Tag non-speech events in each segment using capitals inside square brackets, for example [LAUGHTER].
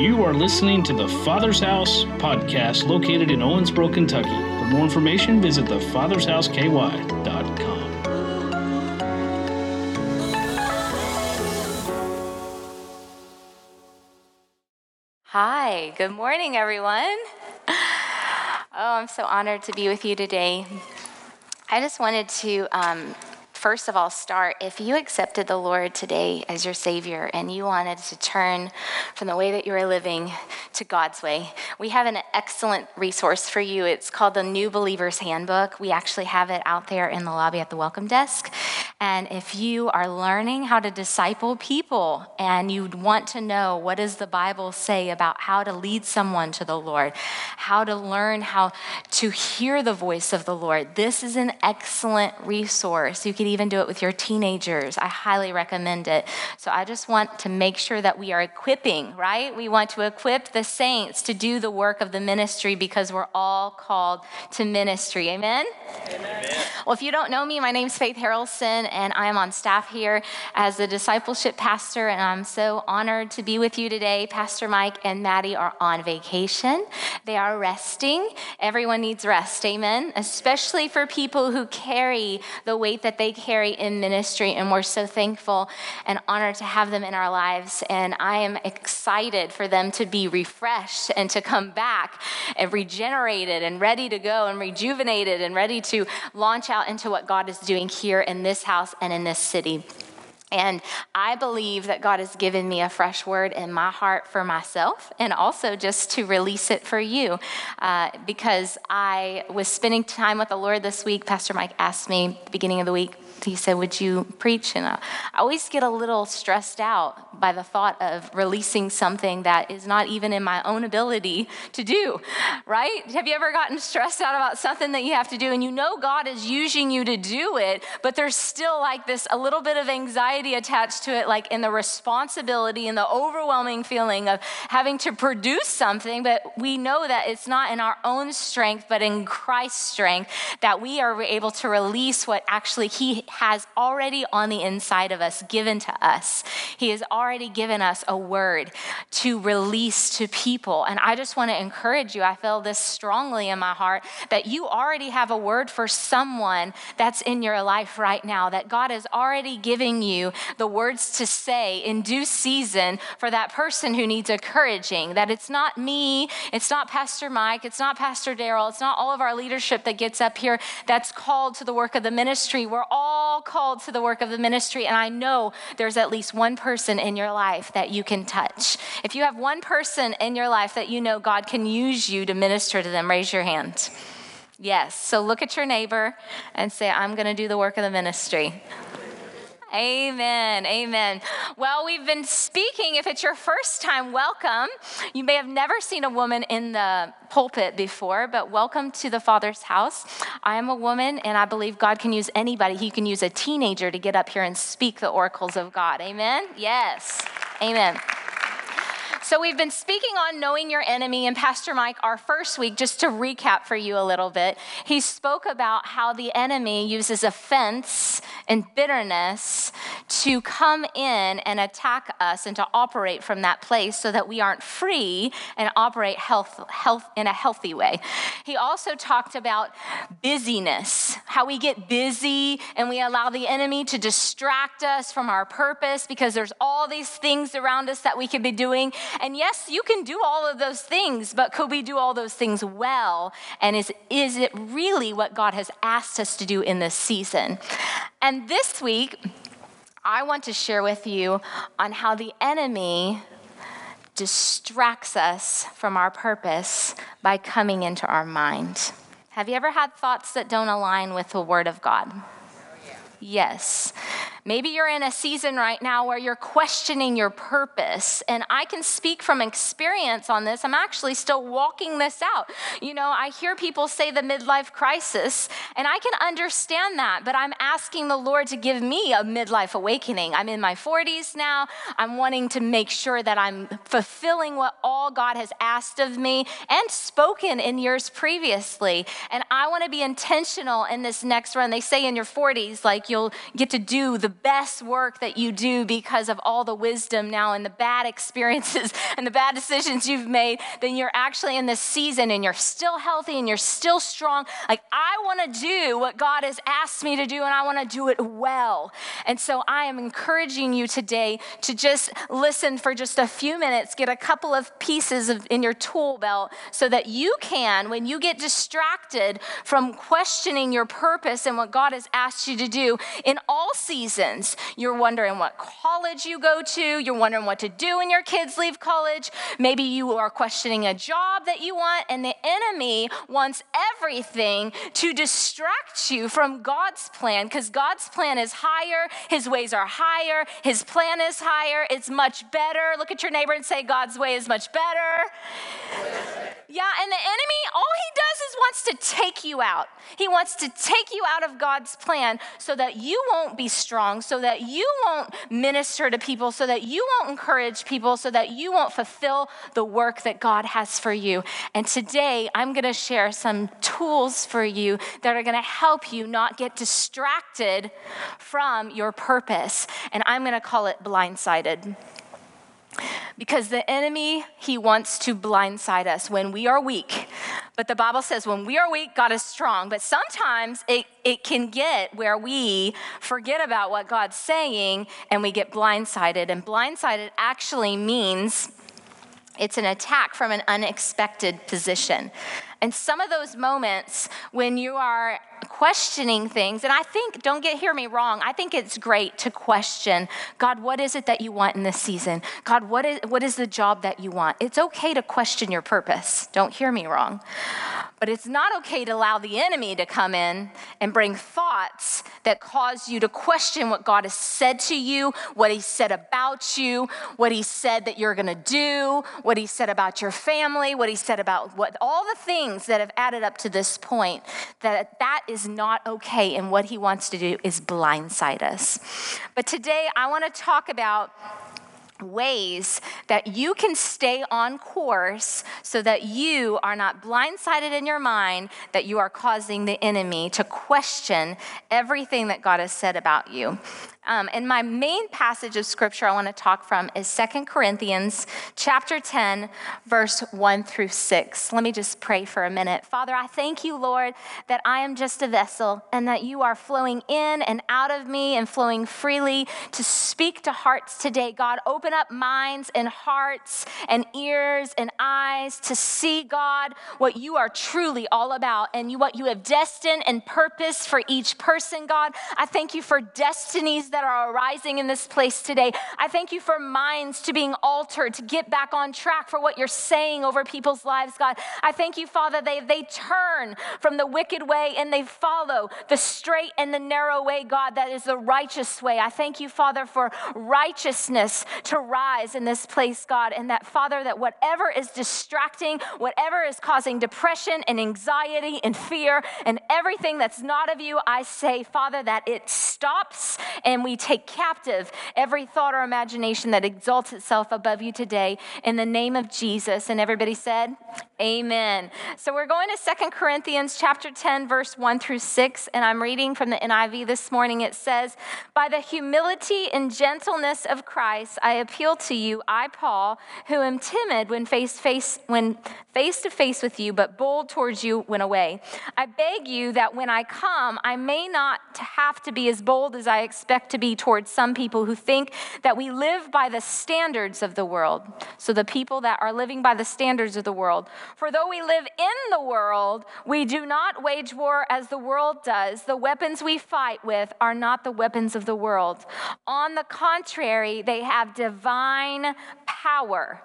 You are listening to the Father's House podcast located in Owensboro, Kentucky. For more information, visit thefathershouseky.com. Hi, good morning, everyone. Oh, I'm so honored to be with you today. I just wanted to um, first of all start if you accepted the Lord today as your Savior and you wanted to turn from the way that you were living to God's way, we have an excellent resource for you. It's called the New Believer's Handbook. We actually have it out there in the lobby at the welcome desk. And if you are learning how to disciple people and you want to know what does the Bible say about how to lead someone to the Lord, how to learn how to hear the voice of the Lord, this is an excellent resource. You can even do it with your teenagers. I highly recommend it. So I just want to make sure that we are equipping, right? We want to equip the saints to do the work of the ministry because we're all called to ministry. Amen? Amen. Well, if you don't know me, my name is Faith Harralson, and I am on staff here as the discipleship pastor, and I'm so honored to be with you today. Pastor Mike and Maddie are on vacation, they are resting. Everyone needs rest, amen? Especially for people who carry the weight that they carry in ministry, and we're so thankful and honored to have them in our lives. And I am excited for them to be refreshed and to come back and regenerated and ready to go and rejuvenated and ready to launch out into what God is doing here in this house and in this city. And I believe that God has given me a fresh word in my heart for myself and also just to release it for you. Uh, because I was spending time with the Lord this week. Pastor Mike asked me at the beginning of the week, he said, Would you preach? And I always get a little stressed out by the thought of releasing something that is not even in my own ability to do, right? Have you ever gotten stressed out about something that you have to do and you know God is using you to do it, but there's still like this a little bit of anxiety attached to it, like in the responsibility and the overwhelming feeling of having to produce something, but we know that it's not in our own strength, but in Christ's strength that we are able to release what actually He has already on the inside of us given to us. He has already given us a word to release to people. And I just want to encourage you. I feel this strongly in my heart that you already have a word for someone that's in your life right now, that God is already giving you the words to say in due season for that person who needs encouraging. That it's not me, it's not Pastor Mike, it's not Pastor Daryl, it's not all of our leadership that gets up here that's called to the work of the ministry. We're all all called to the work of the ministry, and I know there's at least one person in your life that you can touch. If you have one person in your life that you know God can use you to minister to them, raise your hand. Yes. So look at your neighbor and say, I'm going to do the work of the ministry. Amen. Amen. Well, we've been speaking. If it's your first time, welcome. You may have never seen a woman in the pulpit before, but welcome to the Father's house. I am a woman, and I believe God can use anybody. He can use a teenager to get up here and speak the oracles of God. Amen. Yes. Amen. So, we've been speaking on knowing your enemy, and Pastor Mike, our first week, just to recap for you a little bit, he spoke about how the enemy uses offense and bitterness to come in and attack us and to operate from that place so that we aren't free and operate health, health in a healthy way. He also talked about busyness, how we get busy and we allow the enemy to distract us from our purpose because there's all these things around us that we could be doing and yes, you can do all of those things, but could we do all those things well? And is, is it really what God has asked us to do in this season? And this week, I want to share with you on how the enemy distracts us from our purpose by coming into our mind. Have you ever had thoughts that don't align with the Word of God? Oh, yes. Maybe you're in a season right now where you're questioning your purpose. And I can speak from experience on this. I'm actually still walking this out. You know, I hear people say the midlife crisis, and I can understand that, but I'm asking the Lord to give me a midlife awakening. I'm in my 40s now. I'm wanting to make sure that I'm fulfilling what all God has asked of me and spoken in years previously. And I want to be intentional in this next run. They say in your 40s, like you'll get to do the best work that you do because of all the wisdom now and the bad experiences [LAUGHS] and the bad decisions you've made, then you're actually in this season and you're still healthy and you're still strong. Like, I want to do what God has asked me to do and I want to do it well. And so I am encouraging you today to just listen for just a few minutes, get a couple of pieces of, in your tool belt so that you can, when you get distracted from questioning your purpose and what God has asked you to do in all seasons, you're wondering what college you go to, you're wondering what to do when your kids leave college, maybe you are questioning a job that you want, and the enemy wants everything to distract you from God's plan because God's plan is higher, His ways are higher, His plan is higher, it's much better. Look at your neighbor and say, God's way is much better. Yeah, and the enemy, all he does is wants to take you out. He wants to take you out of God's plan so that you won't be strong, so that you won't minister to people, so that you won't encourage people, so that you won't fulfill the work that God has for you. And today, I'm going to share some tools for you that are going to help you not get distracted from your purpose. And I'm going to call it blindsided. Because the enemy, he wants to blindside us when we are weak. But the Bible says when we are weak, God is strong. But sometimes it, it can get where we forget about what God's saying and we get blindsided. And blindsided actually means it's an attack from an unexpected position. And some of those moments when you are questioning things, and I think, don't get hear me wrong, I think it's great to question God, what is it that you want in this season? God, what is, what is the job that you want? It's okay to question your purpose. Don't hear me wrong. But it's not okay to allow the enemy to come in and bring thoughts that cause you to question what God has said to you, what He said about you, what He said that you're gonna do, what He said about your family, what He said about what all the things that have added up to this point. That that is not okay, and what He wants to do is blindside us. But today I want to talk about ways that you can stay on course so that you are not blindsided in your mind that you are causing the enemy to question everything that God has said about you. Um, and my main passage of scripture I want to talk from is Second Corinthians chapter 10, verse 1 through 6. Let me just pray for a minute. Father, I thank you, Lord, that I am just a vessel and that you are flowing in and out of me and flowing freely to speak to hearts today. God, open up minds and hearts and ears and eyes to see, God, what you are truly all about and what you have destined and purposed for each person, God. I thank you for destinies that are arising in this place today. I thank you for minds to being altered, to get back on track for what you're saying over people's lives, God. I thank you, Father, they, they turn from the wicked way and they follow the straight and the narrow way, God, that is the righteous way. I thank you, Father, for righteousness to rise in this place, God, and that, Father, that whatever is distracting, whatever is causing depression and anxiety and fear and everything that's not of you, I say, Father, that it stops and and we take captive every thought or imagination that exalts itself above you today in the name of Jesus. And everybody said, Amen. So we're going to Second Corinthians chapter 10, verse 1 through 6, and I'm reading from the NIV this morning. It says, By the humility and gentleness of Christ, I appeal to you, I, Paul, who am timid when face face when face to face with you, but bold towards you when away. I beg you that when I come, I may not have to be as bold as I expect to be towards some people who think that we live by the standards of the world. So, the people that are living by the standards of the world. For though we live in the world, we do not wage war as the world does. The weapons we fight with are not the weapons of the world. On the contrary, they have divine power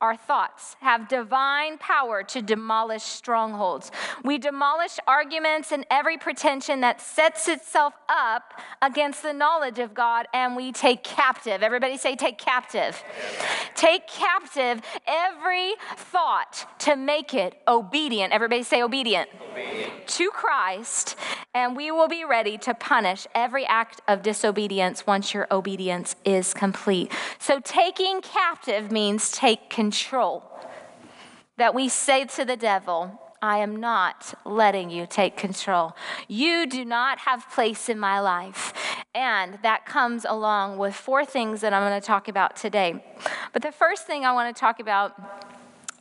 our thoughts have divine power to demolish strongholds. We demolish arguments and every pretension that sets itself up against the knowledge of God, and we take captive. Everybody say, take captive. Take captive every thought to make it obedient. Everybody say, obedient. obedient. To Christ, and we will be ready to punish every act of disobedience once your obedience is complete. So, taking captive means take control control. That we say to the devil, I am not letting you take control. You do not have place in my life. And that comes along with four things that I'm going to talk about today. But the first thing I want to talk about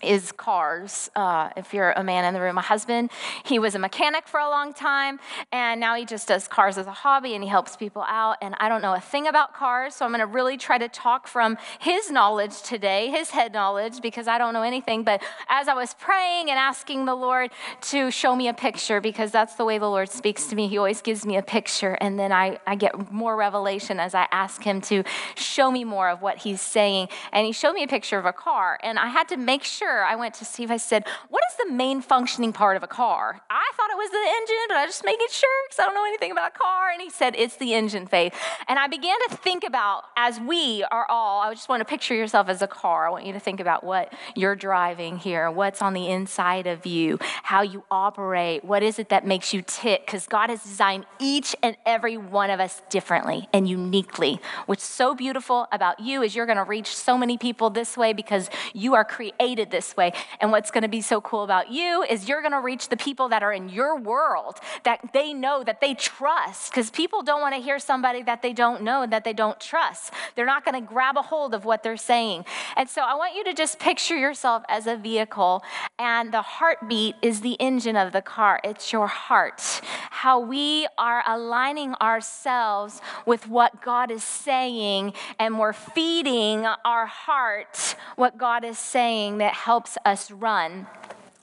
is cars. Uh, if you're a man in the room, my husband, he was a mechanic for a long time, and now he just does cars as a hobby and he helps people out. And I don't know a thing about cars, so I'm going to really try to talk from his knowledge today, his head knowledge, because I don't know anything. But as I was praying and asking the Lord to show me a picture, because that's the way the Lord speaks to me, He always gives me a picture, and then I, I get more revelation as I ask Him to show me more of what He's saying. And He showed me a picture of a car, and I had to make sure I went to Steve. I said, What is the main functioning part of a car? I thought it was the engine, but I just making sure because I don't know anything about a car. And he said, It's the engine, Faith. And I began to think about, as we are all, I just want to picture yourself as a car. I want you to think about what you're driving here, what's on the inside of you, how you operate, what is it that makes you tick? Because God has designed each and every one of us differently and uniquely. What's so beautiful about you is you're going to reach so many people this way because you are created this way. And what's going to be so cool about you is you're going to reach the people that are in your world that they know, that they trust, because people don't want to hear somebody that they don't know and that they don't trust. They're not going to grab a hold of what they're saying. And so I want you to just picture yourself as a vehicle, and the heartbeat is the engine of the car. It's your heart. How we are aligning ourselves with what God is saying, and we're feeding our heart what God is saying that helps us run.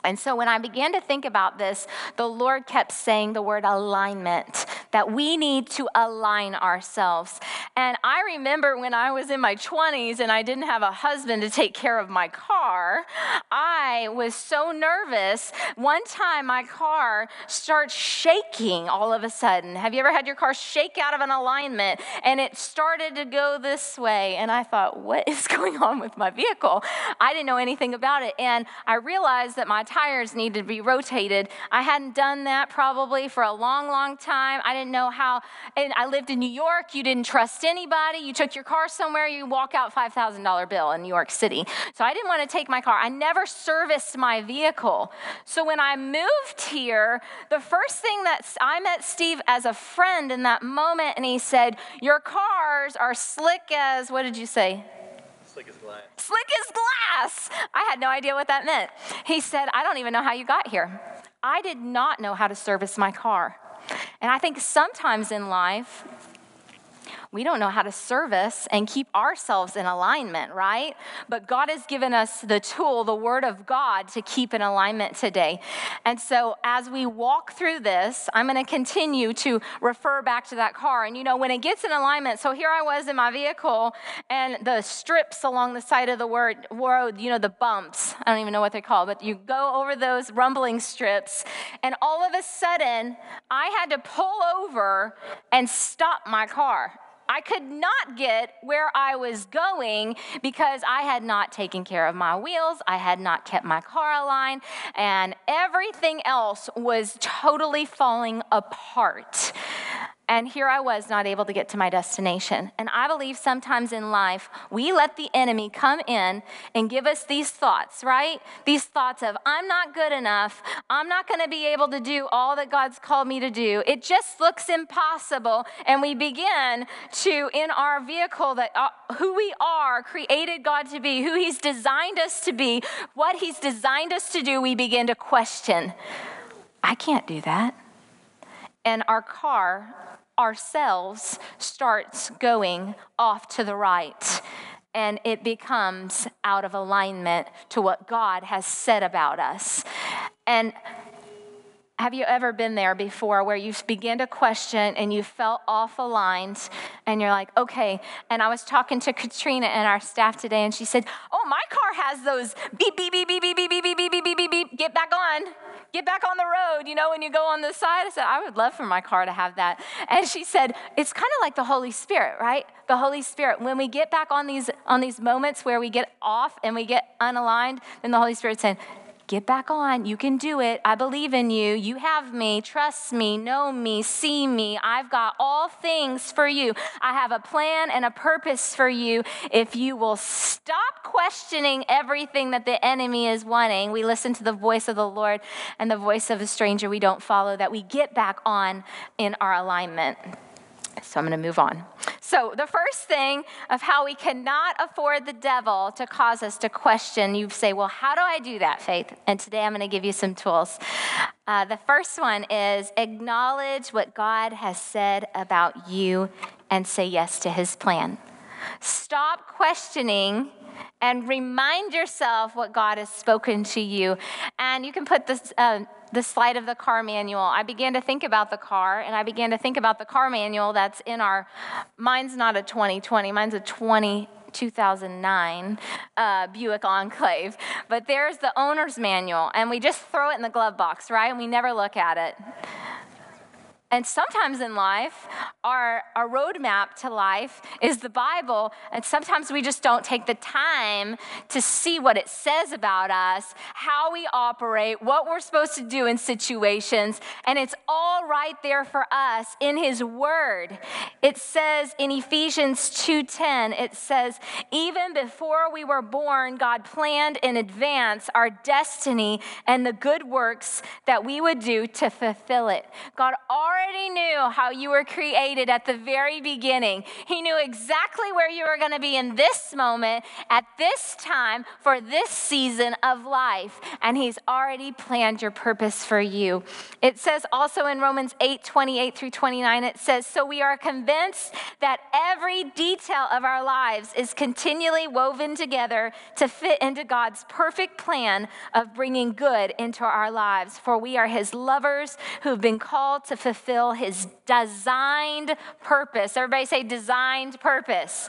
And so when I began to think about this, the Lord kept saying the word alignment, that we need to align ourselves. And I remember when I was in my 20s and I didn't have a husband to take care of my car, I was so nervous. One time my car starts shaking all of a sudden. Have you ever had your car shake out of an alignment? And it started to go this way. And I thought, what is [LAUGHS] going on with my vehicle? I didn't know anything about it. And I realized that my tires needed to be rotated. I hadn't done that probably for a long, long time. I didn't know how. And I lived in New York. You didn't trust anybody. You took your car somewhere, you walk out $5,000 bill in New York City. So I didn't want to take my car. I never serviced my vehicle. So when I moved here, the first thing that I met Steve as a friend in that moment, and he said, Your cars are slick as, what did you say? Slick as glass. Slick as glass. I had no idea what that meant. He said, I don't even know how you got here. I did not know how to service my car. And I think sometimes in life, we don't know how to service and keep ourselves in alignment, right? But God has given us the tool, the Word of God, to keep in alignment today. And so as we walk through this, I'm going to continue to refer back to that car. And you know, when it gets in alignment, so here I was in my vehicle, and the strips along the side of the word, road, you know, the bumps, I don't even know what they're called, but you go over those rumbling strips, and all of a sudden, I had to pull over and stop my car. I could not get where I was going because I had not taken care of my wheels, I had not kept my car aligned, and everything else was totally falling apart. And here I was not able to get to my destination. And I believe sometimes in life, we let the enemy come in and give us these thoughts, right? These thoughts of, I'm not good enough. I'm not going to be able to do all that God's called me to do. It just looks impossible. And we begin to, in our vehicle, that uh, who we are, created God to be, who He's designed us to be, what He's designed us to do, we begin to question. I can't do that. And our car ourselves starts going off to the right and it becomes out of alignment to what God has said about us. And have you ever been there before where you begin to question and you felt off aligned and you're like, okay. And I was talking to Katrina and our staff today and she said, oh, my car has those beep, beep, beep, beep, beep, beep, beep, beep, beep, beep, beep, beep, get back on get back on the road, you know, when you go on the side. I said, I would love for my car to have that. And she said, it's kind of like the Holy Spirit, right? The Holy Spirit. When we get back on these on these moments where we get off and we get unaligned, then the Holy Spirit saying, get back on. You can do it. I believe in you. You have me. Trust me. Know me. See me. I've got all things for you. I have a plan and a purpose for you. If you will stop questioning everything that the enemy is wanting, we listen to the voice of the Lord and the voice of a stranger we don't follow, that we get back on in our alignment. So I'm going to move on. So, the first thing of how we cannot afford the devil to cause us to question, you say, Well, how do I do that, Faith? And today I'm going to give you some tools. Uh, the first one is acknowledge what God has said about you and say yes to his plan. Stop questioning and remind yourself what God has spoken to you. And you can put this. Uh, the slide of the car manual, I began to think about the car, and I began to think about the car manual that's in our. Mine's not a 2020, mine's a 20. 2009 uh, Buick Enclave, but there's the owner's manual, and we just throw it in the glove box, right? And we never look at it. And sometimes in life, our, our roadmap to life is the Bible, and sometimes we just don't take the time to see what it says about us, how we operate, what we're supposed to do in situations, and it's all right there for us in His Word. It says in Ephesians 2:10, it says, "Even before we were born, God planned in advance our destiny and the good works that we would do to fulfill it." God already already knew how you were created at the very beginning. He knew exactly where you were going to be in this moment, at this time, for this season of life. And He's already planned your purpose for you. It says also in Romans 8 28 through 29, it says, So we are convinced that every detail of our lives is continually woven together to fit into God's perfect plan of bringing good into our lives. For we are His lovers who've been called to fulfill fulfill his designed purpose. Everybody say, designed purpose.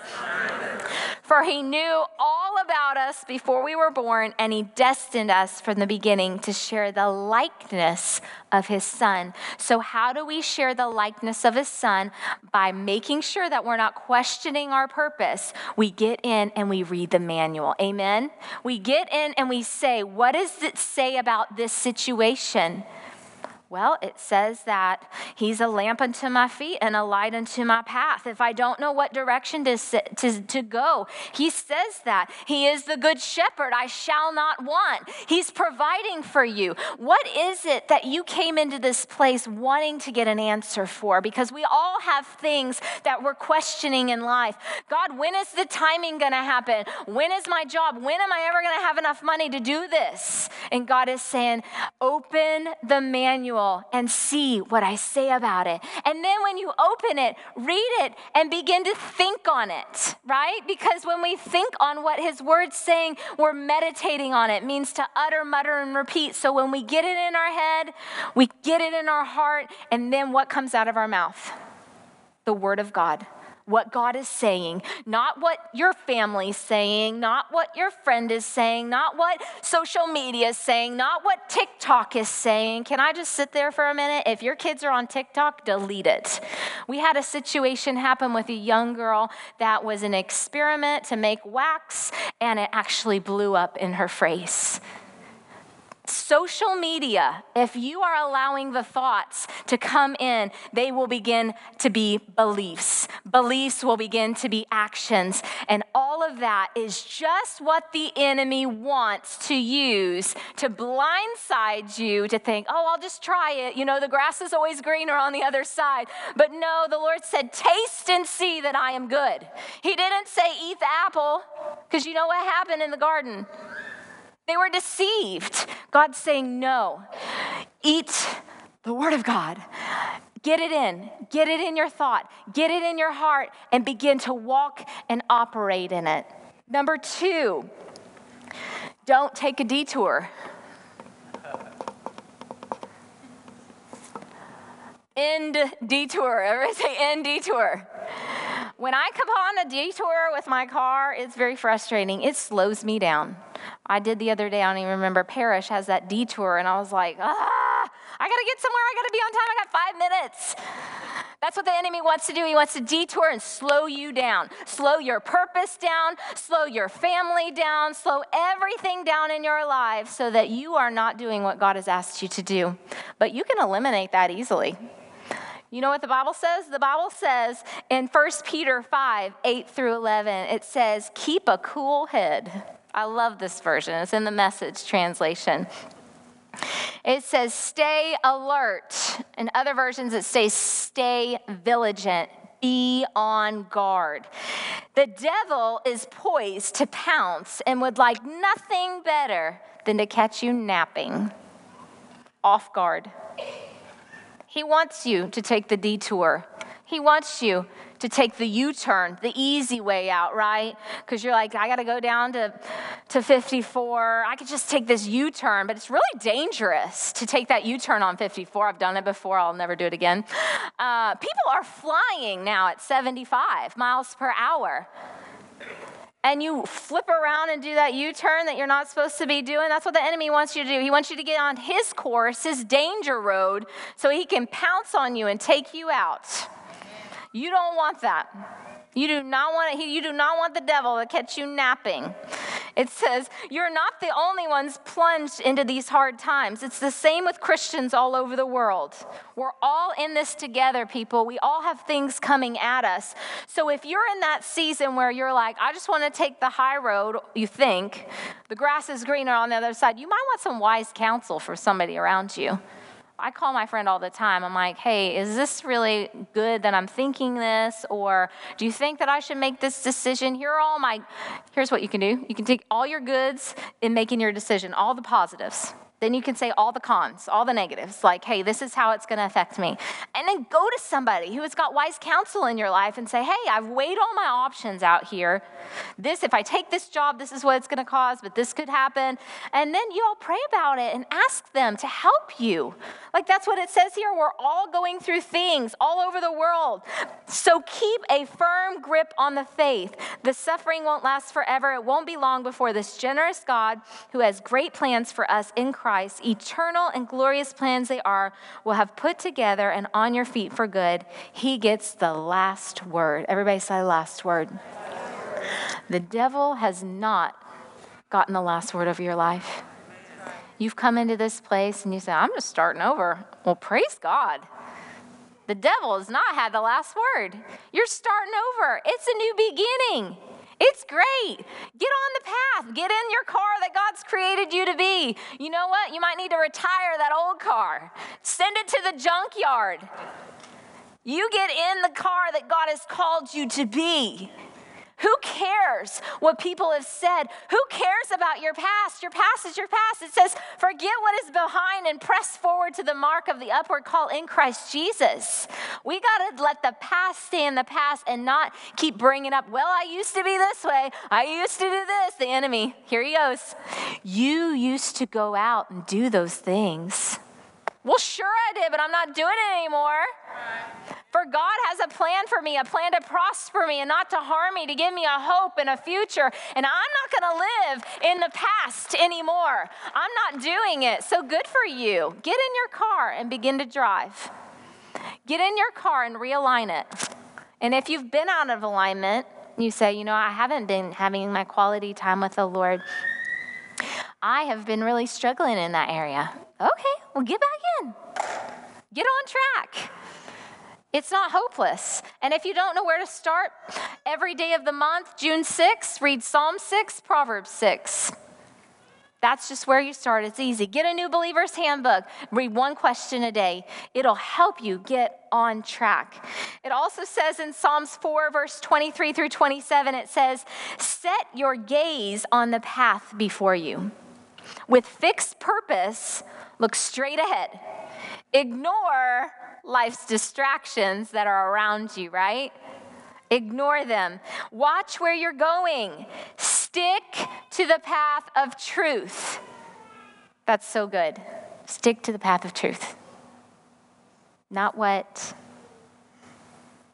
For he knew all about us before we were born, and he destined us from the beginning to share the likeness of his son. So, how do we share the likeness of his son? By making sure that we're not questioning our purpose. We get in and we read the manual. Amen? We get in and we say, what does it say about this situation? Well, it says that he's a lamp unto my feet and a light unto my path. If I don't know what direction to, to, to go, he says that. He is the good shepherd. I shall not want. He's providing for you. What is it that you came into this place wanting to get an answer for? Because we all have things that we're questioning in life. God, when is the timing going to happen? When is my job? When am I ever going to have enough money to do this? And God is saying, open the manual and see what I say about it. And then when you open it, read it and begin to think on it, right? Because when we think on what his word's saying, we're meditating on it. it means to utter, mutter, and repeat. So when we get it in our head, we get it in our heart, and then what comes out of our mouth? The word of God what God is saying, not what your family's saying, not what your friend is saying, not what social media is saying, not what TikTok is saying. Can I just sit there for a minute? If your kids are on TikTok, delete it. We had a situation happen with a young girl that was an experiment to make wax, and it actually blew up in her face social media, if you are allowing the thoughts to come in, they will begin to be beliefs. Beliefs will begin to be actions. And all of that is just what the enemy wants to use to blindside you to think, oh, I'll just try it. You know, the grass is always greener on the other side. But no, the Lord said, taste and see that I am good. He didn't say, eat the apple, because you know what happened in the garden? They were deceived. God's saying, no, eat the Word of God. Get it in, get it in your thought, get it in your heart, and begin to walk and operate in it. Number two, don't take a detour. End detour. Everybody say end detour. When I come on a detour with my car, it's very frustrating. It slows me down. I did the other day, I don't even remember, Parrish has that detour, and I was like, ah, I got to get somewhere. I got to be on time. I got five minutes. That's what the enemy wants to do. He wants to detour and slow you down, slow your purpose down, slow your family down, slow everything down in your life so that you are not doing what God has asked you to do. But you can eliminate that easily. You know what the Bible says? The Bible says in 1 Peter 5 8 through 11, it says, Keep a cool head. I love this version, it's in the message translation. It says, Stay alert. In other versions, it says, Stay vigilant. Be on guard. The devil is poised to pounce and would like nothing better than to catch you napping off guard. He wants you to take the detour. He wants you to take the U turn, the easy way out, right? Because you're like, I got to go down to, to 54. I could just take this U turn, but it's really dangerous to take that U turn on 54. I've done it before, I'll never do it again. Uh, people are flying now at 75 miles per hour and you flip around and do that U turn that you're not supposed to be doing, that's what the enemy wants you to do. He wants you to get on his course, his danger road, so he can pounce on you and take you out. You don't want that. You do not want it, you do not want the devil to catch you napping. It says, You're not the only ones plunged into these hard times. It's the same with Christians all over the world. We're all in this together, people. We all have things coming at us. So if you're in that season where you're like, I just want to take the high road, you think, the grass is greener on the other side, you might want some wise counsel for somebody around you. I call my friend all the time. I'm like, hey, is this really good that I'm thinking this? Or do you think that I should make this decision? Here are all my, here's what you can do. You can take all your goods in making your decision, all the positives. Then you can say all the cons, all the negatives, like, hey, this is how it's going to affect me. And then go to somebody who has got wise counsel in your life and say, hey, I've weighed all my options out here. This, if I take this job, this is what it's going to cause, but this could happen. And then you all pray about it and ask them to help you. Like that's what it says here. We're all going through things all over the world. So keep a firm grip on the faith. The suffering won't last forever. It won't be long before this generous God, who has great plans for us in Christ, Christ, eternal and glorious plans they are, will have put together and on your feet for good. He gets the last word. Everybody say last word. The devil has not gotten the last word of your life. You've come into this place and you say, I'm just starting over. Well, praise God. The devil has not had the last word. You're starting over. It's a new beginning. It's great. Get on the path. Get in your car that God's created you to be. You know what? You might need to retire that old car, send it to the junkyard. You get in the car that God has called you to be. Who cares what people have said? Who cares about your past? Your past is your past. It says, forget what is behind and press forward to the mark of the upward call in Christ Jesus. We got to let the past stay in the past and not keep bringing up, well, I used to be this way. I used to do this. The enemy, here he goes. You used to go out and do those things. Well, sure I did, but I'm not doing it anymore. For God has a plan for me, a plan to prosper me and not to harm me, to give me a hope and a future. And I'm not going to live in the past anymore. I'm not doing it. So good for you. Get in your car and begin to drive. Get in your car and realign it. And if you've been out of alignment, you say, you know, I haven't been having my quality time with the Lord. I have been really struggling in that area. Okay, well, get back in. Get on track. It's not hopeless. And if you don't know where to start, every day of the month, June 6, read Psalm 6, Proverbs 6. That's just where you start. It's easy. Get a new believer's handbook. Read one question a day. It'll help you get on track. It also says in Psalms 4, verse 23 through 27, it says, Set your gaze on the path before you. With fixed purpose, look straight ahead. Ignore life's distractions that are around you, right? Ignore them. Watch where you're going. Stick to the path of truth. That's so good. Stick to the path of truth. Not what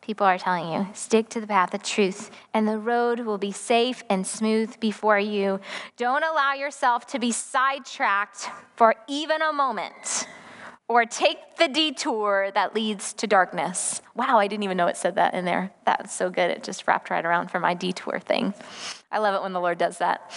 people are telling you. Stick to the path of truth, and the road will be safe and smooth before you. Don't allow yourself to be sidetracked for even a moment or take the detour that leads to darkness. Wow, I didn't even know it said that in there. That's so good. It just wrapped right around for my detour thing. I love it when the Lord does that.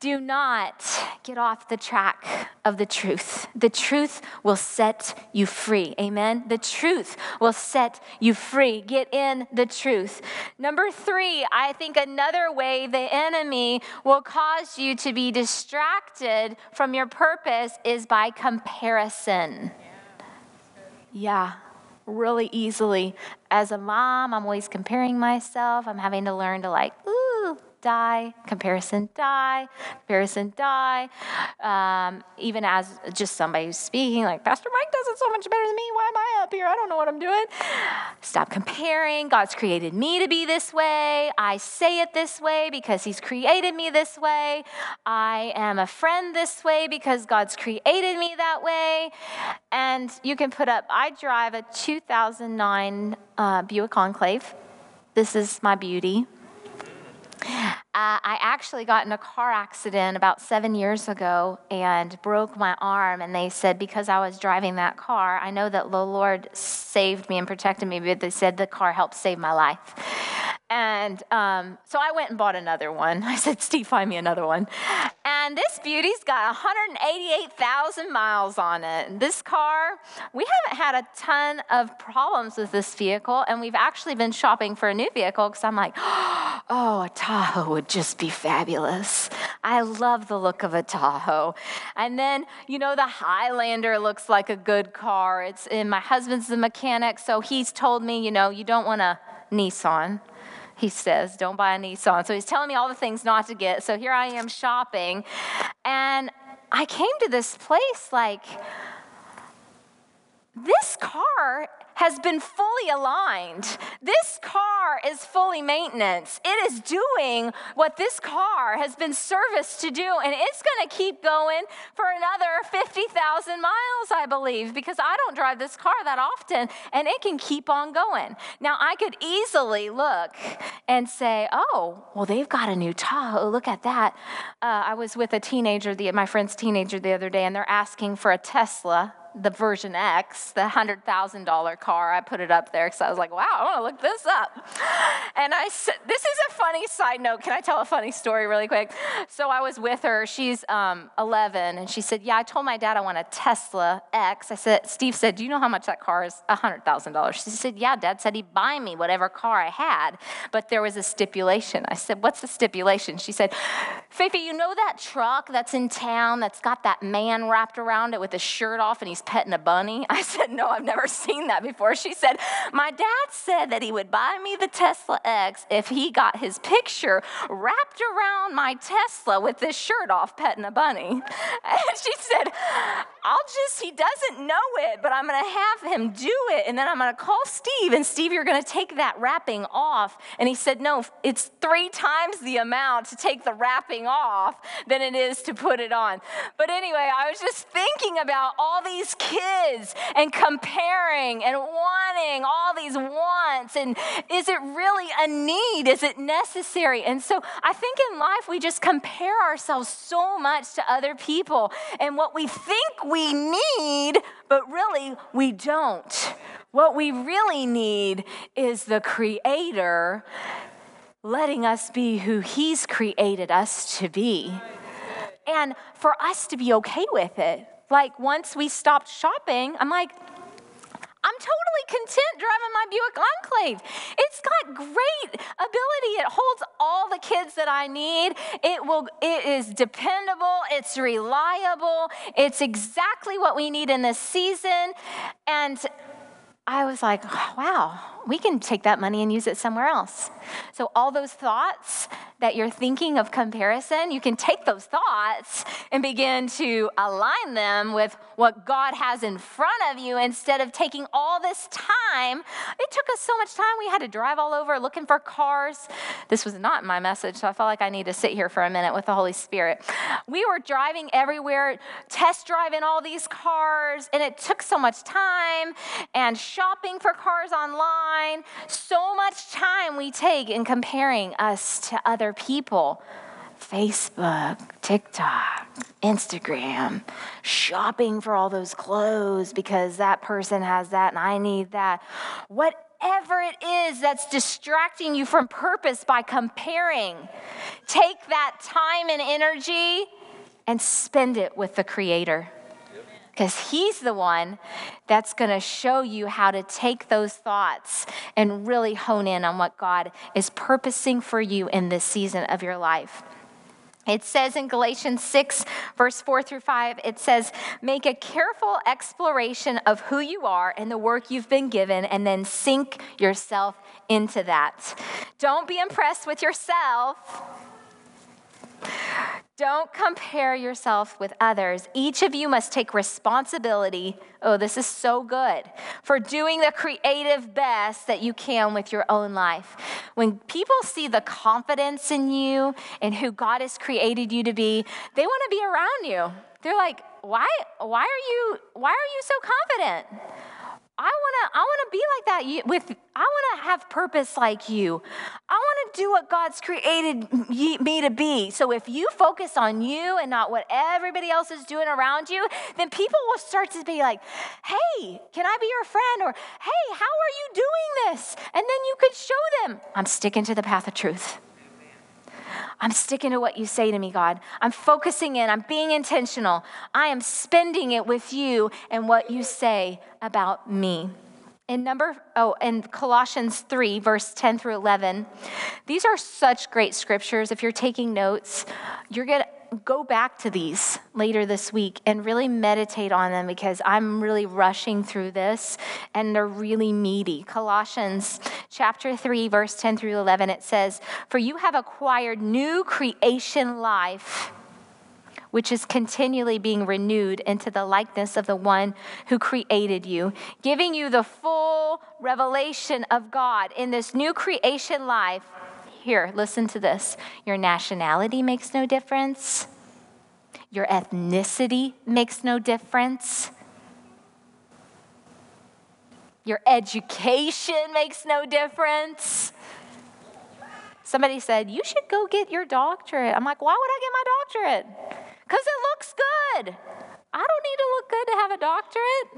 Do not get off the track of the truth. The truth will set you free. Amen. The truth will set you free. Get in the truth. Number three, I think another way the enemy will cause you to be distracted from your purpose is by comparison. Yeah really easily. As a mom, I'm always comparing myself. I'm having to learn to like, ooh, die, comparison die, comparison die. Um, even as just somebody who's speaking, like, Pastor Mike does it so much better than me. Why am I up here? I don't know what I'm doing. Stop comparing. God's created me to be this way. I say it this way because He's created me this way. I am a friend this way because God's created me that way. And you can put up, I drive a 2009 uh, Buick Enclave. This is my beauty. Uh, I actually got in a car accident about seven years ago and broke my arm. And they said, because I was driving that car, I know that the Lord saved me and protected me, but they said the car helped save my life. And um, so I went and bought another one. [LAUGHS] I said, Steve, find me another one. And this beauty's got 188,000 miles on it. This car, we haven't had a ton of problems with this vehicle, and we've actually been shopping for a new vehicle because I'm like, [GASPS] oh, a Tahoe would just be fabulous. I love the look of a Tahoe. And then, you know, the Highlander looks like a good car. It's and my husband's the mechanic, so he's told me, you know, you don't want a Nissan he says, don't buy a Nissan. So he's telling me all the things not to get. So here I am shopping. And I came to this place like, this car has been fully aligned. This car is fully maintenance. It is doing what this car has been serviced to do, and it's going to keep going for another 50,000 miles, I believe, because I don't drive this car that often, and it can keep on going. Now, I could easily look and say, oh, well, they've got a new Tahoe. Look at that. Uh, I was with a teenager, the, my friend's teenager, the other day, and they're asking for a Tesla the version X, the $100,000 car. I put it up there because I was like, wow, I want to look this up. And I said, this is a funny side note. Can I tell a funny story really quick? So I was with her. She's um, 11, and she said, yeah, I told my dad I want a Tesla X. I said, Steve said, do you know how much that car is? $100,000. She said, yeah, dad said he'd buy me whatever car I had, but there was a stipulation. I said, what's the stipulation? She said, Fifi, you know that truck that's in town that's got that man wrapped around it with his shirt off and he's petting a bunny? [LAUGHS] I said, No, I've never seen that before. She said, My dad said that he would buy me the Tesla X if he got his picture wrapped around my Tesla with this shirt off petting a bunny. [LAUGHS] And she said, I'll just, he doesn't know it, but I'm going to have him do it. And then I'm going to call Steve, and Steve, you're going to take that wrapping off. And he said, No, it's three times the amount to take the wrapping off than it is to put it on. But anyway, I was just thinking about all these kids and comparing and wanting all these wants. And is it really a need? Is it necessary? And so I think in life, we just compare ourselves so much to other people and what we think we need, but really we don't. What we really need is the Creator letting us be who He's created us to be. And for us to be okay with it. Like once we stopped shopping, I'm like, I'm totally content driving my Buick Enclave. It's got great ability. It holds all the kids that I need. It will it is dependable, it's reliable. It's exactly what we need in this season. And I was like, wow, we can take that money and use it somewhere else. So, all those thoughts that you're thinking of comparison, you can take those thoughts and begin to align them with what God has in front of you instead of taking all this time. It took us so much time. We had to drive all over looking for cars. This was not my message, so I felt like I need to sit here for a minute with the Holy Spirit. We were driving everywhere, test driving all these cars, and it took so much time and shopping for cars online. So much time we take in comparing us to other people. Facebook, TikTok, Instagram, shopping for all those clothes because that person has that and I need that. Whatever it is that's distracting you from purpose by comparing, take that time and energy and spend it with the Creator because He's the one that's going to show you how to take those thoughts and really hone in on what God is purposing for you in this season of your life. It says in Galatians 6, verse 4 through 5, it says, Make a careful exploration of who you are and the work you've been given, and then sink yourself into that. Don't be impressed with yourself don't compare yourself with others. Each of you must take responsibility. Oh, this is so good for doing the creative best that you can with your own life. When people see the confidence in you and who God has created you to be, they want to be around you. They're like, why, why are you why are you so confident? I want to I want to be like that with I want to have purpose like you. Do what God's created me to be. So if you focus on you and not what everybody else is doing around you, then people will start to be like, "Hey, can I be your friend?" or "Hey, how are you doing this?" And then you could show them, "I'm sticking to the path of truth." I'm sticking to what you say to me, God. I'm focusing in, I'm being intentional. I am spending it with you and what you say about me. In number oh in Colossians 3 verse 10 through 11. These are such great scriptures. If you're taking notes, you're going to go back to these later this week and really meditate on them because I'm really rushing through this and they're really meaty. Colossians chapter 3 verse 10 through 11 it says, "For you have acquired new creation life." Which is continually being renewed into the likeness of the one who created you, giving you the full revelation of God in this new creation life here, listen to this. Your nationality makes no difference. Your ethnicity makes no difference. Your education makes no difference. Somebody said, You should go get your doctorate. I'm like, Why would I get my doctorate? Because it looks good. I don't need to look good to have a doctorate.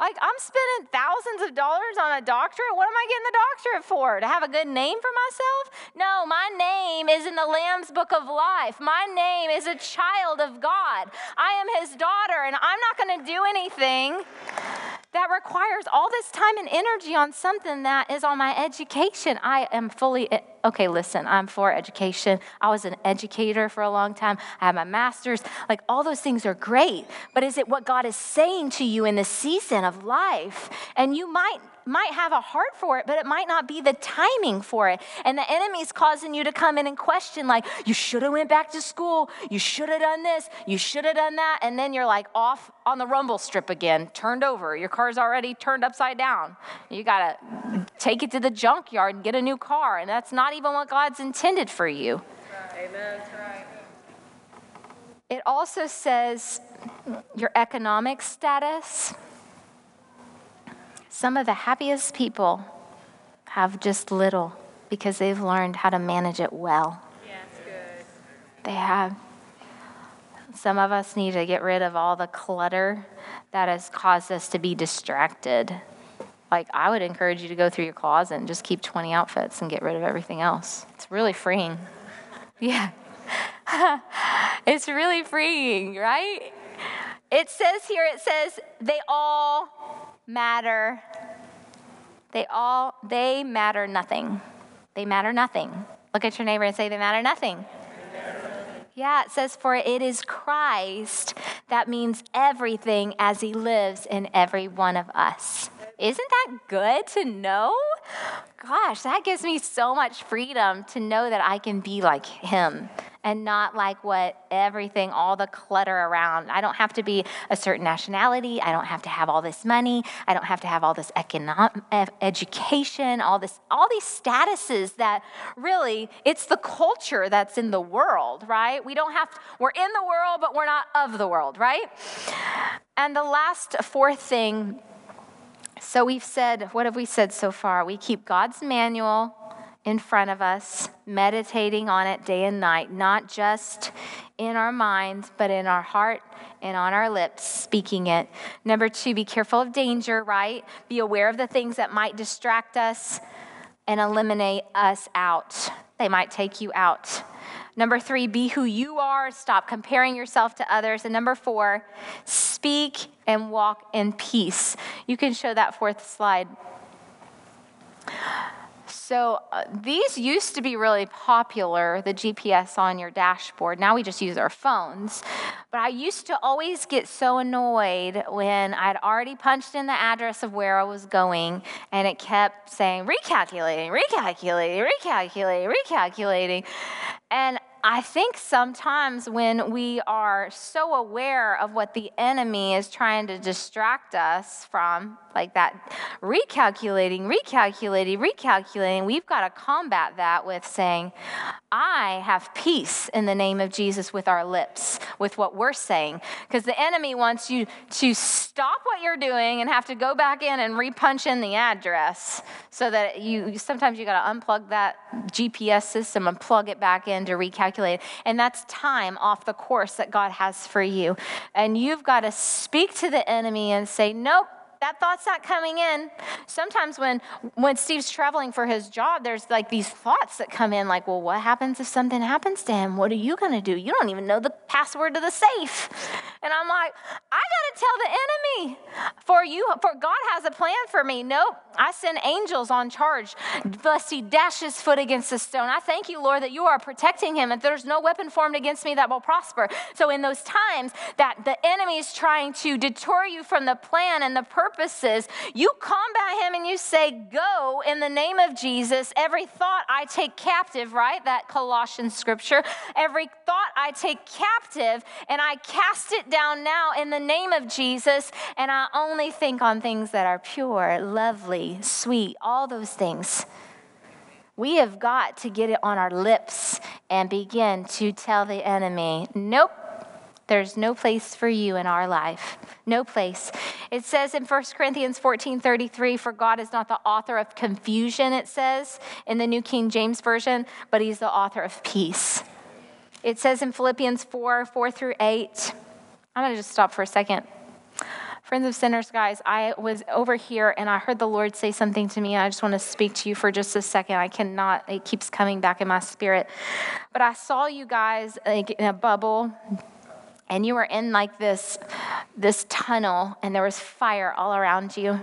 Like, I'm spending thousands of dollars on a doctorate. What am I getting the doctorate for? To have a good name for myself? No, my name is in the Lamb's book of life. My name is a child of God. I am his daughter, and I'm not going to do anything that requires all this time and energy on something that is on my education. I am fully, okay, listen, I'm for education. I was an educator for a long time. I have my master's. Like, all those things are great. But is it what God is saying to you in the season of life? And you might might have a heart for it, but it might not be the timing for it. And the enemy's causing you to come in and question, like, you should have went back to school, you should have done this, you should have done that, and then you're like off on the rumble strip again, turned over. Your car's already turned upside down. You gotta take it to the junkyard and get a new car, and that's not even what God's intended for you. Amen. It also says your economic status some of the happiest people have just little because they've learned how to manage it well. Yes, good. They have. Some of us need to get rid of all the clutter that has caused us to be distracted. Like, I would encourage you to go through your closet and just keep 20 outfits and get rid of everything else. It's really freeing. [LAUGHS] Yeah. [LAUGHS] it's really freeing, right? It says here, it says, they all matter. They all, they matter nothing. They matter nothing. Look at your neighbor and say, they matter nothing. Yeah, it says, for it is Christ that means everything as he lives in every one of us. Isn't that good to know? Gosh, that gives me so much freedom to know that I can be like him and not like what everything, all the clutter around. I don't have to be a certain nationality. I don't have to have all this money. I don't have to have all this economic education, all this, all these statuses that really it's the culture that's in the world, right? We don't have, to, we're in the world, but we're not of the world, right? And the last fourth thing so we've said, what have we said so far? We keep God's manual in front of us, meditating on it day and night, not just in our minds, but in our heart and on our lips, speaking it. Number two, be careful of danger, right? Be aware of the things that might distract us and eliminate us out. They might take you out. Number three, be who you are. Stop comparing yourself to others. And number four, speak and walk in peace. You can show that fourth slide. So uh, these used to be really popular, the GPS on your dashboard. Now we just use our phones. But I used to always get so annoyed when I'd already punched in the address of where I was going and it kept saying recalculating, recalculating, recalculating, recalculating. And I think sometimes when we are so aware of what the enemy is trying to distract us from, like that recalculating, recalculating, recalculating, we've got to combat that with saying, I have peace in the name of Jesus with our lips, with what we're saying. Because the enemy wants you to stop what you're doing and have to go back in and repunch in the address so that you sometimes you got to unplug that GPS system and plug it back in to recalculate. And that's time off the course that God has for you. And you've got to speak to the enemy and say, Nope that thought's not coming in. Sometimes when when Steve's traveling for his job, there's like these thoughts that come in, like, well, what happens if something happens to him? What are you gonna do? You don't even know the password to the safe. And I'm like, I gotta tell the enemy, for you, for God has a plan for me. Nope, I send angels on charge, lest he dash his foot against the stone. I thank you, Lord, that you are protecting him, and there's no weapon formed against me that will prosper. So in those times that the enemy is trying to deter you from the plan and the purposes, you combat him and you say, Go in the name of Jesus. Every thought I take captive, right? That Colossian scripture. Every thought I take captive and I cast it down now in the name of Jesus. And I only think on things that are pure, lovely, sweet, all those things. We have got to get it on our lips and begin to tell the enemy, Nope. There's no place for you in our life. No place. It says in 1 Corinthians 14 33, for God is not the author of confusion, it says in the New King James Version, but he's the author of peace. It says in Philippians 4 4 through 8. I'm going to just stop for a second. Friends of sinners, guys, I was over here and I heard the Lord say something to me. I just want to speak to you for just a second. I cannot, it keeps coming back in my spirit. But I saw you guys like in a bubble and you were in like this this tunnel and there was fire all around you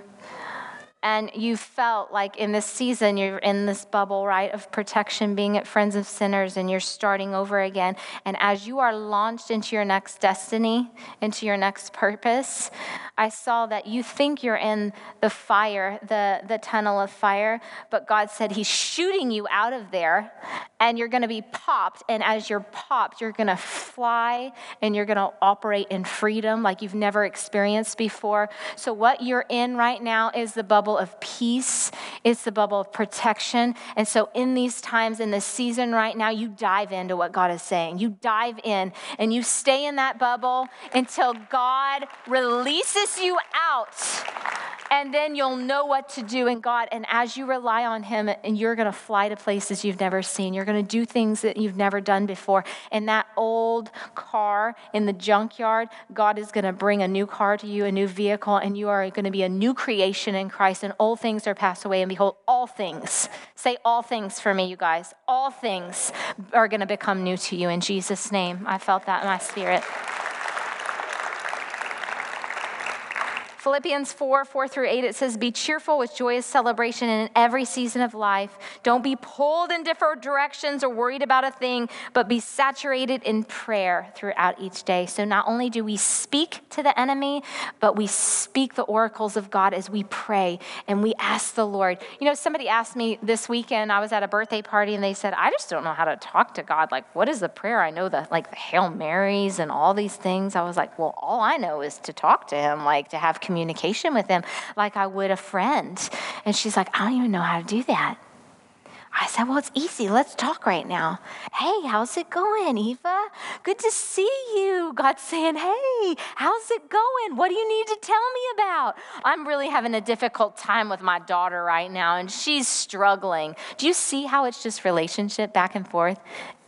and you felt like in this season you're in this bubble right of protection being at friends of sinners and you're starting over again. And as you are launched into your next destiny into your next purpose i saw that you think you're in the fire the, the tunnel of fire. But god said he's shooting you out of there and you're going to be popped. And as you're popped you're going to fly and you're going to operate in freedom like you've never experienced before. So what you're in right now is the bubble bubble of peace, it's the bubble of protection. And so, in these times, in this season right now, you dive into what God is saying. You dive in and you stay in that bubble until God releases you out and then you'll know what to do in God. And as you rely on Him, and you're going to fly to places you've never seen, you're going to do things that you've never done before. In that old car in the junkyard, God is going to bring a new car to you, a new vehicle, and you are going to be a new creation in Christ. And old things are passed away, and behold, all things. Say all things for me, you guys. All things are going to become new to you in Jesus' name. I felt that in my spirit. Philippians 4 4 through 8, it says, Be cheerful with joyous celebration in every season of life. Don't be pulled in different directions or worried about a thing, but be saturated in prayer throughout each day. So not only do we speak to the enemy, but we speak the oracles of God as we pray and we ask the Lord. You know, somebody asked me this weekend, I was at a birthday party, and they said, I just don't know how to talk to God. Like, what is the prayer? I know the like the Hail Marys and all these things. I was like, well, all I know is to talk to him, like to have communication with him like I would a friend. And she's like, I don't even know how to do that. I said, Well, it's easy. Let's talk right now. Hey, how's it going, Eva? good to see you. God's saying, hey, how's it going? What do you need to tell me about? I'm really having a difficult time with my daughter right now, and she's struggling. Do you see how it's just relationship back and forth?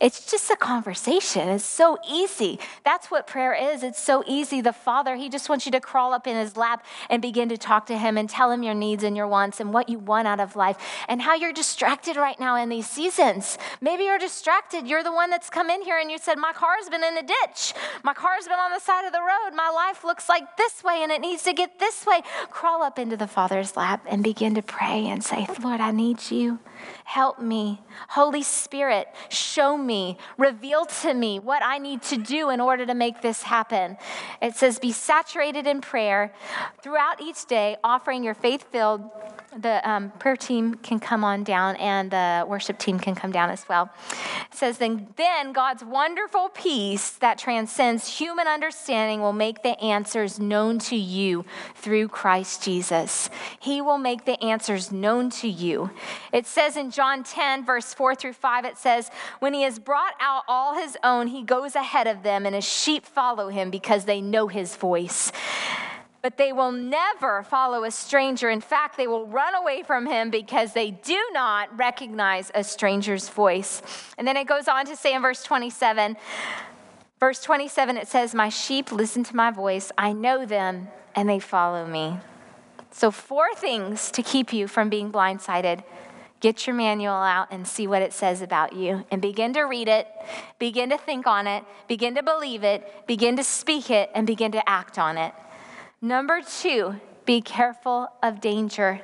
It's just a conversation. It's so easy. That's what prayer is. It's so easy. The Father, He just wants you to crawl up in His lap and begin to talk to Him and tell Him your needs and your wants and what you want out of life and how you're distracted right now in these seasons. Maybe you're distracted. You're the one that's come in here and you said, My car's been in the ditch. My car's been on the side of the road. My life looks like this way and it needs to get this way. Crawl up into the Father's lap and begin to pray and say, Lord, I need you. Help me. Holy Spirit, show me, reveal to me what I need to do in order to make this happen. It says, Be saturated in prayer throughout each day, offering your faith filled. The um, prayer team can come on down and the worship team can come down as well. It says, then, then God's wonderful peace that transcends human understanding will make the answers known to you through Christ Jesus. He will make the answers known to you. It says in John 10, verse 4 through 5, it says, When he has brought out all his own, he goes ahead of them, and his sheep follow him because they know his voice but they will never follow a stranger. In fact, they will run away from him because they do not recognize a stranger's voice. And then it goes on to say in verse 27, verse 27, it says, My sheep listen to my voice. I know them, and they follow me. So, four things to keep you from being blindsided Get your manual out and see what it says about you and begin to read it, begin to think on it, begin to believe it, begin to speak it, and begin to act on it. Number two, be careful of danger.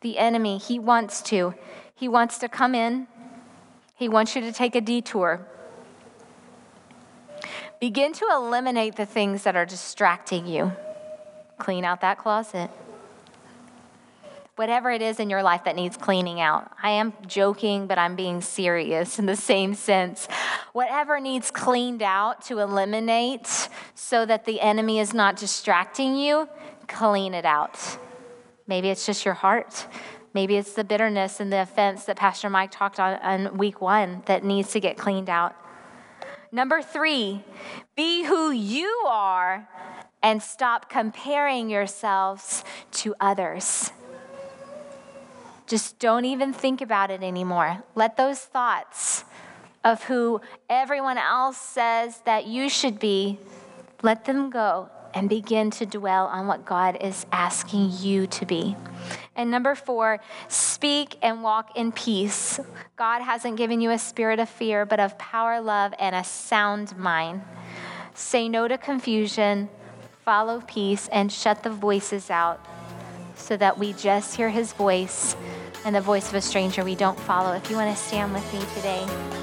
The enemy, he wants to. He wants to come in, he wants you to take a detour. Begin to eliminate the things that are distracting you. Clean out that closet whatever it is in your life that needs cleaning out. I am joking, but I'm being serious in the same sense. Whatever needs cleaned out to eliminate so that the enemy is not distracting you, clean it out. Maybe it's just your heart. Maybe it's the bitterness and the offense that Pastor Mike talked on, on week one that needs to get cleaned out. Number three, be who you are and stop comparing yourselves to others. Just don't even think about it anymore. Let those thoughts of who everyone else says that you should be, let them go and begin to dwell on what God is asking you to be. And number four, speak and walk in peace. God hasn't given you a spirit of fear, but of power, love, and a sound mind. Say no to confusion, follow peace, and shut the voices out so that we just hear his voice and the voice of a stranger we don't follow. If you want to stand with me today.